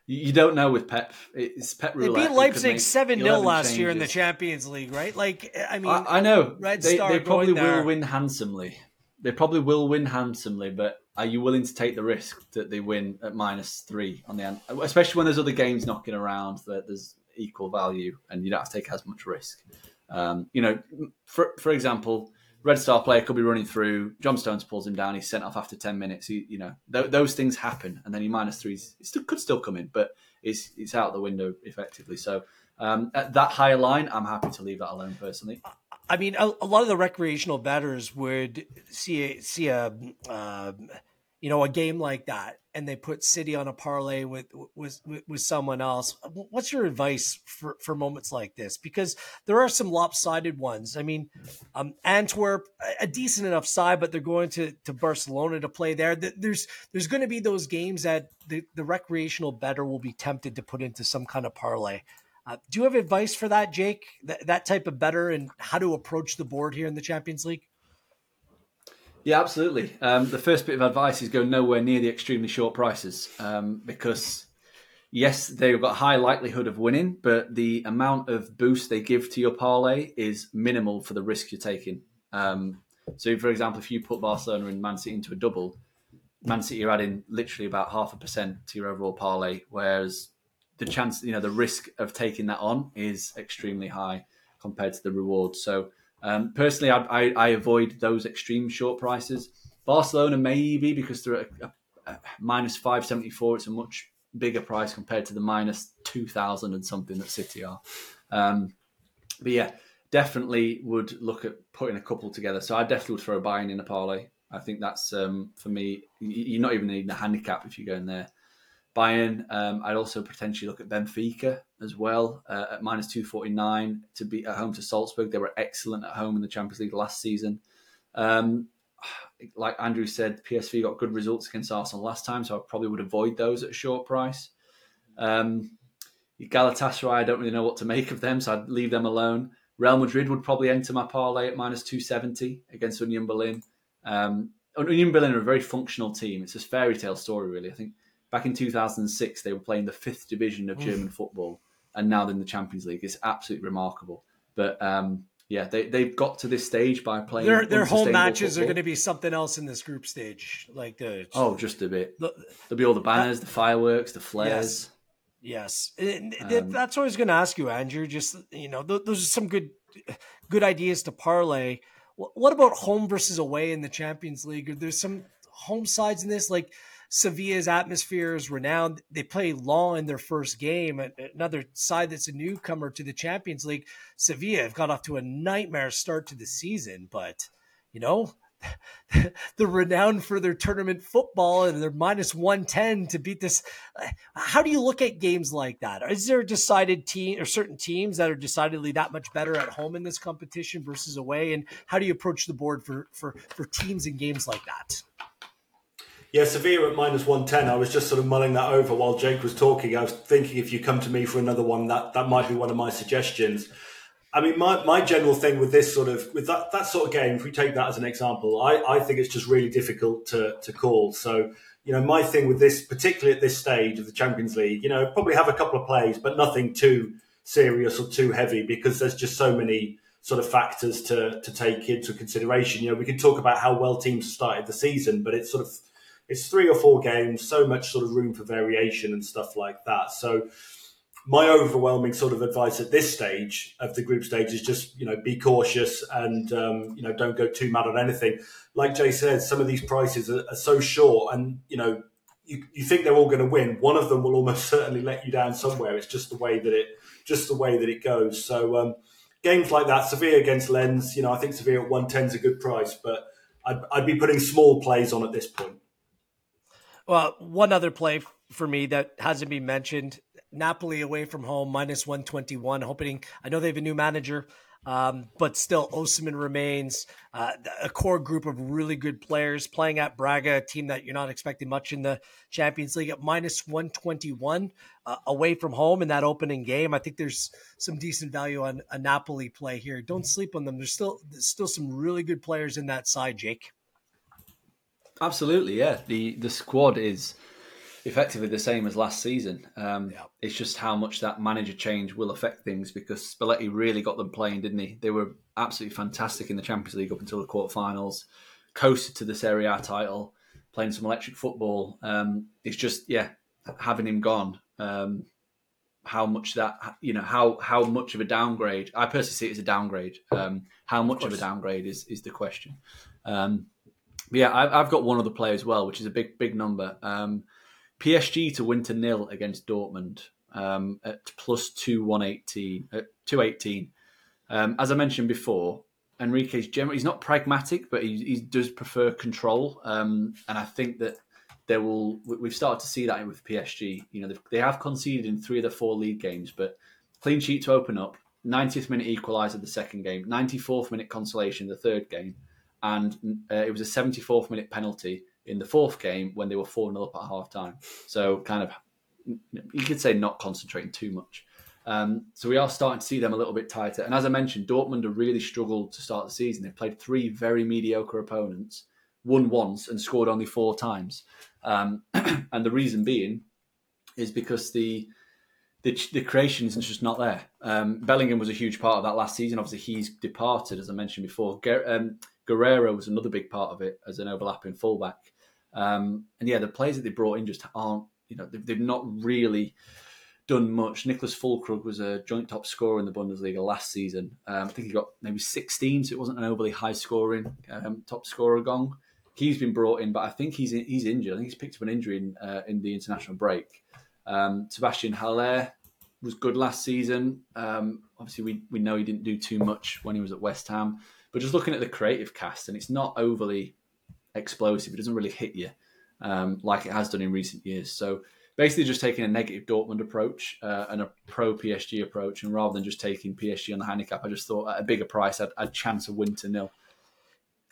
you don't know with Pep. It's Pep roulette. They beat Leipzig seven 0 last changes. year in the Champions League, right? Like, I mean, I, I know Red they, Star they probably will win handsomely. They probably will win handsomely, but are you willing to take the risk that they win at minus three on the end, especially when there's other games knocking around that there's equal value and you don't have to take as much risk. Um, you know, for for example, Red Star player could be running through. John Stones pulls him down. He's sent off after ten minutes. He, you know, th- those things happen, and then he minus threes. It still, could still come in, but it's it's out the window effectively. So um, at that higher line, I'm happy to leave that alone personally. I mean, a, a lot of the recreational betters would see a, see a uh, you know a game like that and they put City on a parlay with with with someone else. What's your advice for for moments like this? Because there are some lopsided ones. I mean, um, Antwerp, a decent enough side, but they're going to to Barcelona to play there. There's there's going to be those games that the the recreational better will be tempted to put into some kind of parlay. Uh, do you have advice for that, Jake? That, that type of better and how to approach the board here in the Champions League? Yeah, absolutely. Um, the first bit of advice is go nowhere near the extremely short prices um, because, yes, they've got high likelihood of winning, but the amount of boost they give to your parlay is minimal for the risk you're taking. Um, So, for example, if you put Barcelona and Man City into a double, Man City are adding literally about half a percent to your overall parlay, whereas the chance, you know, the risk of taking that on is extremely high compared to the reward. So, um, personally, I, I, I, avoid those extreme short prices. Barcelona maybe because they're at a, a, a minus five seventy four. It's a much bigger price compared to the minus two thousand and something that City are. Um, but yeah, definitely would look at putting a couple together. So I definitely would throw a buy in a parlay. I think that's um, for me. You're not even needing a handicap if you go in there. Bayern, um, I'd also potentially look at Benfica as well uh, at minus 249 to be at home to Salzburg. They were excellent at home in the Champions League last season. Um, like Andrew said, PSV got good results against Arsenal last time, so I probably would avoid those at a short price. Um, Galatasaray, I don't really know what to make of them, so I'd leave them alone. Real Madrid would probably enter my parlay at minus 270 against Union Berlin. Um, Union Berlin are a very functional team. It's a fairy tale story, really. I think back in 2006, they were playing the fifth division of German football, and now they're in the Champions League. It's absolutely remarkable. But um, yeah, they, they've got to this stage by playing their, their home matches football. are going to be something else in this group stage. Like the oh, just a bit. The, There'll be all the banners, that, the fireworks, the flares. Yes. Yes, um, that's what I was going to ask you, Andrew. Just you know, those are some good, good ideas to parlay. What about home versus away in the Champions League? There's some home sides in this, like Sevilla's atmosphere is renowned. They play Lens in their first game. Another side that's a newcomer to the Champions League, Sevilla have got off to a nightmare start to the season, but you know they're renowned for their tournament football and they're minus 110 to beat this. How do you look at games like that? Is there a decided team or certain teams that are decidedly that much better at home in this competition versus away? And how do you approach the board for, for, for teams and games like that? Yeah, Sevilla at minus 110. I was just sort of mulling that over while Jake was talking. I was thinking if you come to me for another one, that, that might be one of my suggestions. I mean, my, my general thing with this sort of with that, that sort of game, if we take that as an example, I, I think it's just really difficult to, to call. So, you know, my thing with this, particularly at this stage of the Champions League, you know, probably have a couple of plays, but nothing too serious or too heavy because there's just so many sort of factors to to take into consideration. You know, we can talk about how well teams started the season, but it's sort of it's three or four games, so much sort of room for variation and stuff like that. So my overwhelming sort of advice at this stage of the group stage is just you know be cautious and um, you know don't go too mad on anything. Like Jay said, some of these prices are, are so short, and you know you, you think they're all going to win. One of them will almost certainly let you down somewhere. It's just the way that it just the way that it goes. So um, games like that, Sevilla against Lens, you know I think Sevilla at one ten is a good price, but I'd, I'd be putting small plays on at this point. Well, one other play for me that hasn't been mentioned Napoli away from home, minus 121. Hoping, I know they have a new manager, um, but still, Osimhen remains uh, a core group of really good players playing at Braga, a team that you're not expecting much in the Champions League at minus 121 uh, away from home in that opening game. I think there's some decent value on a Napoli play here. Don't sleep on them. There's still there's still some really good players in that side, Jake. Absolutely, yeah. The the squad is effectively the same as last season. Um, yeah. It's just how much that manager change will affect things because Spalletti really got them playing, didn't he? They were absolutely fantastic in the Champions League up until the quarterfinals, coasted to the Serie A title, playing some electric football. Um, it's just, yeah, having him gone. Um, how much that you know how how much of a downgrade I personally see it as a downgrade. Um, how much of, of, a downgrade is is the question. Um, yeah, I've, I've, got one other play as well, which is a big big number. Um, PSG to win to nil against Dortmund um, at plus two one eighteen at two eighteen. Um, as I mentioned before, Enrique's generally he's not pragmatic, but he, he does prefer control, um, and I think that there will we've started to see that with PSG. You know they have conceded in three of the four league games, but clean sheet to open up. 90th minute equaliser the second game, 94th minute consolation the third game, and uh, it was a 74th minute penalty in the fourth game when they were 4 0 up at half time. So, kind of, you could say not concentrating too much. Um, so, we are starting to see them a little bit tighter. And as I mentioned, Dortmund have really struggled to start the season. They've played three very mediocre opponents, won once, and scored only four times. Um, and the reason being is because the the, the creation is just not there. Um, Bellingham was a huge part of that last season. Obviously, he's departed, as I mentioned before. Ger- um, Guerreiro was another big part of it as an overlapping fullback. Um, and yeah, the players that they brought in just aren't, you know, they've, they've not really done much. Niclas Füllkrug was a joint top scorer in the Bundesliga last season. Um, I think he got maybe 16, so it wasn't an overly high scoring um, top scorer gong. He's been brought in, but I think he's he's injured. I think he's picked up an injury in, uh, in the international break. Um, Sebastian Haller was good last season. Um, obviously, we, we know he didn't do too much when he was at West Ham, but just looking at the creative cast, and it's not overly explosive. It doesn't really hit you um, like it has done in recent years. So basically, just taking a negative Dortmund approach uh, and a pro PSG approach, and rather than just taking PSG on the handicap, I just thought at a bigger price, I'd, I'd chance a win to nil.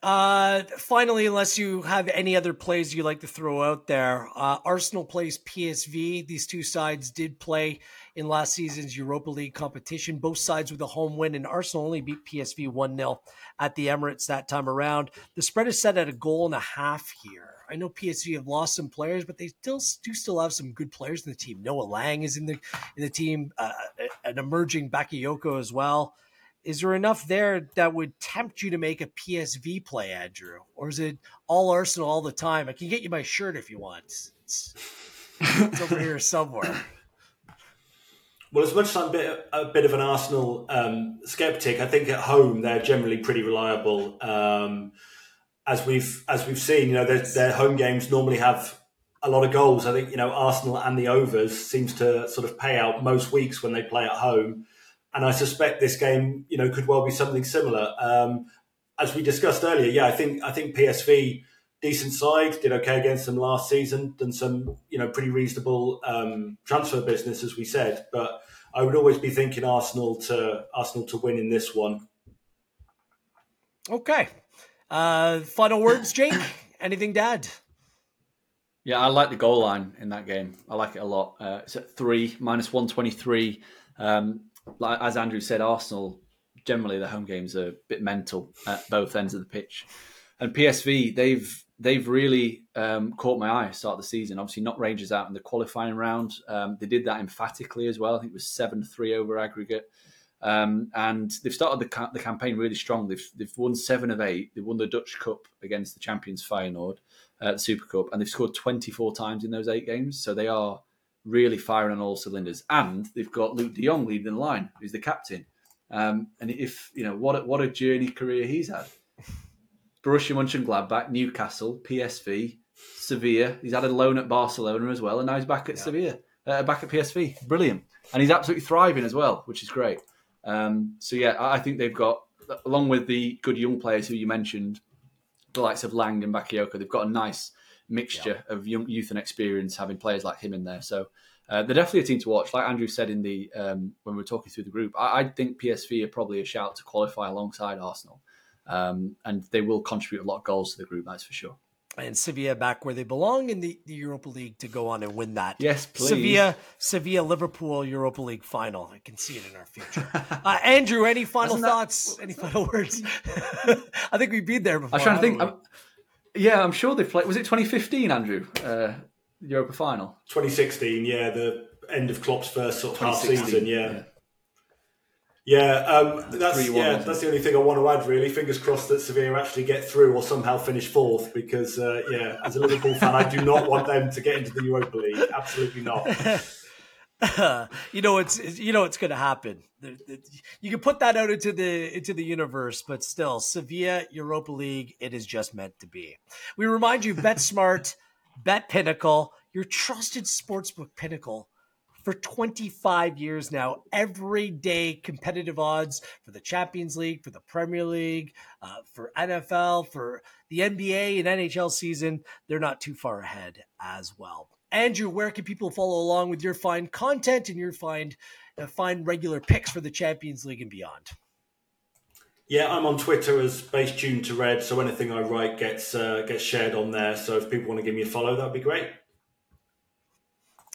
Uh, finally, unless you have any other plays you like to throw out there, uh, Arsenal plays PSV. These two sides did play in last season's Europa League competition. Both sides with a home win, and Arsenal only beat PSV 1 0 at the Emirates that time around. The spread is set at a goal and a half here. I know PSV have lost some players, but they still do still have some good players in the team. Noah Lang is in the in the team, uh, an emerging Bakayoko as well. Is there enough there that would tempt you to make a PSV play, Andrew? Or is it all Arsenal all the time? I can get you my shirt if you want. It's, it's over here somewhere. Well, as much as I'm a bit, a bit of an Arsenal um, skeptic, I think at home they're generally pretty reliable. Um, as we've as we've seen, you know, their, their home games normally have a lot of goals. I think you know Arsenal and the overs seems to sort of pay out most weeks when they play at home and I suspect this game, you know, could well be something similar. Um, as we discussed earlier, yeah, I think I think PSV decent side did okay against them last season, done some you know pretty reasonable um, transfer business as we said, but I would always be thinking Arsenal to Arsenal to win in this one. Okay, uh, final words, Jake. Anything to add? Yeah, I like the goal line in that game. I like it a lot. Uh, it's at three minus one twenty three. Um, like as Andrew said, Arsenal generally the home games are a bit mental at both ends of the pitch, and PSV they've they've really um, caught my eye start the season. Obviously, not Rangers out in the qualifying round. Um, they did that emphatically as well. I think it was seven three over aggregate. Um, and they've started the, ca- the campaign really strong. They've, they've won seven of eight. They won the Dutch Cup against the champions Feyenoord, uh, the Super Cup, and they've scored 24 times in those eight games. So they are really firing on all cylinders. And they've got Luuk de Jong leading the line, who's the captain. Um, and if you know what a, what a journey career he's had. Borussia Mönchengladbach, Newcastle, PSV, Sevilla. He's had a loan at Barcelona as well, and now he's back at yeah. Sevilla, uh, back at PSV. Brilliant, and he's absolutely thriving as well, which is great. Um, so yeah, I think they've got, along with the good young players who you mentioned, the likes of Lang and Bakayoko, they've got a nice mixture yeah. of young, youth and experience, having players like him in there. So uh, they're definitely a team to watch. Like Andrew said in the um, when we were talking through the group, I, I, think PSV are probably a shout to qualify alongside Arsenal, um, and they will contribute a lot of goals to the group. That's for sure. And Sevilla back where they belong in the, the Europa League to go on and win that. Yes, please. Sevilla, Sevilla, Liverpool Europa League final. I can see it in our future. uh, Andrew, any final thoughts? Any final words? I think we've been there before. I was trying to think. Yeah, I'm sure they've played. Was it 2015, Andrew? Uh, Europa final. 2016. Yeah, the end of Klopp's first sort of half season. Yeah. yeah. Yeah, um, that's yeah, that's the only thing I want to add. Really, fingers crossed that Sevilla actually get through or somehow finish fourth. Because uh, yeah, as a Liverpool fan, I do not want them to get into the Europa League. Absolutely not. you know it's you know it's going to happen. You can put that out into the into the universe, but still, Sevilla Europa League, it is just meant to be. We remind you, Bet Smart, Bet Pinnacle, your trusted sportsbook pinnacle for 25 years now. Every day, competitive odds for the Champions League, for the Premier League, uh, for NFL, for the NBA and NHL season. They're not too far ahead as well. Andrew, where can people follow along with your fine content and your fine, uh, fine regular picks for the Champions League and beyond? Yeah, I'm on Twitter as base tuned to red, so anything I write gets uh, gets shared on there. So if people want to give me a follow, that'd be great.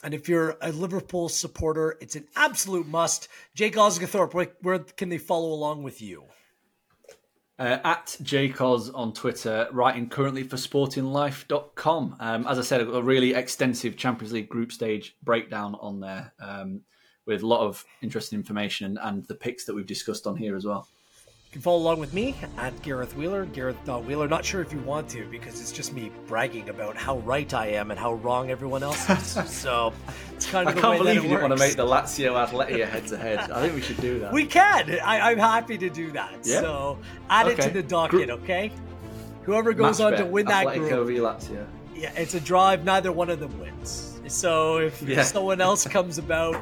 And if you're a Liverpool supporter, it's an absolute must. Jake Osgathorpe, where, where can they follow along with you? Uh, at JAKEOZZ on Twitter, writing currently for sportinglife.com. Um, as I said, a really extensive Champions League group stage breakdown on there um, with a lot of interesting information and, and the picks that we've discussed on here as well. Can follow along with me at Gareth Wheeler, Gareth Wheeler. Not sure if you want to because it's just me bragging about how right I am and how wrong everyone else is. so it's kind of I can't believe you didn't want to make the Lazio Atleti head to head. I think we should do that. We can. I, am happy to do that. Yeah? So add okay. it to the docket, okay? Whoever goes Match on bet. to win that Atletico group. Lazio. Yeah, it's a drive. Neither one of them wins. So if yeah. someone else comes about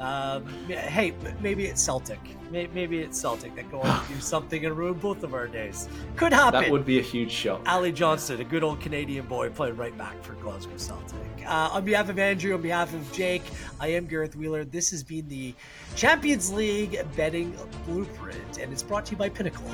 um, hey, maybe it's Celtic. Maybe it's Celtic that go on to do something and ruin both of our days. Could happen. That would be a huge shock. Ali Johnston, a good old Canadian boy, playing right back for Glasgow Celtic. Uh, on behalf of Andrew, on behalf of Jake, I am Gareth Wheeler. This has been the Champions League betting blueprint, and it's brought to you by Pinnacle.